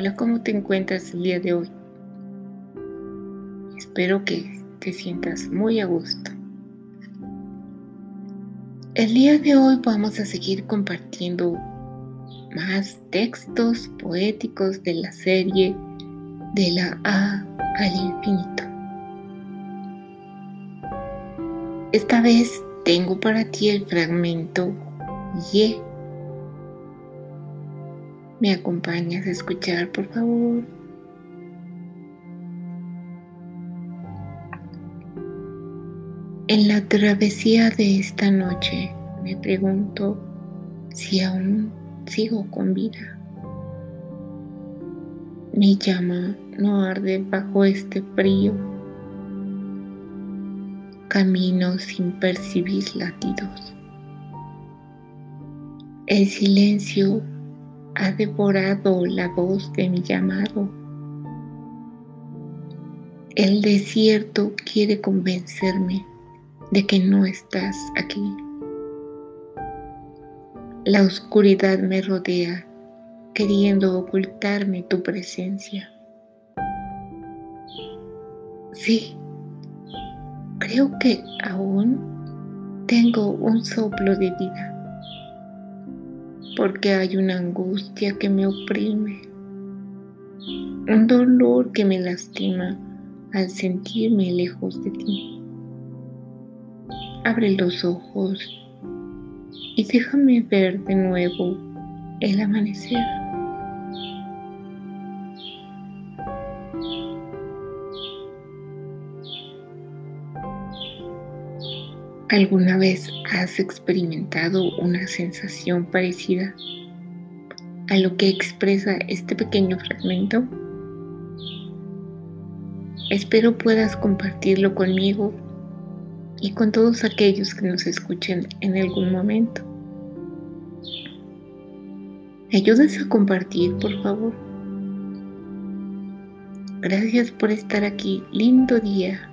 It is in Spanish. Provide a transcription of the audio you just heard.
Hola, ¿cómo te encuentras el día de hoy? Espero que te sientas muy a gusto. El día de hoy vamos a seguir compartiendo más textos poéticos de la serie de la A al infinito. Esta vez tengo para ti el fragmento Y. ¿Me acompañas a escuchar, por favor? En la travesía de esta noche me pregunto si aún sigo con vida. Mi llama no arde bajo este frío. Camino sin percibir latidos. El silencio ha devorado la voz de mi llamado. El desierto quiere convencerme de que no estás aquí. La oscuridad me rodea queriendo ocultarme tu presencia. Sí, creo que aún tengo un soplo de vida, porque hay una angustia que me oprime, un dolor que me lastima al sentirme lejos de ti. Abre los ojos y déjame ver de nuevo el amanecer. ¿Alguna vez has experimentado una sensación parecida a lo que expresa este pequeño fragmento? Espero puedas compartirlo conmigo y con todos aquellos que nos escuchen en algún momento. ¿Me a compartir, por favor? Gracias por estar aquí. Lindo día.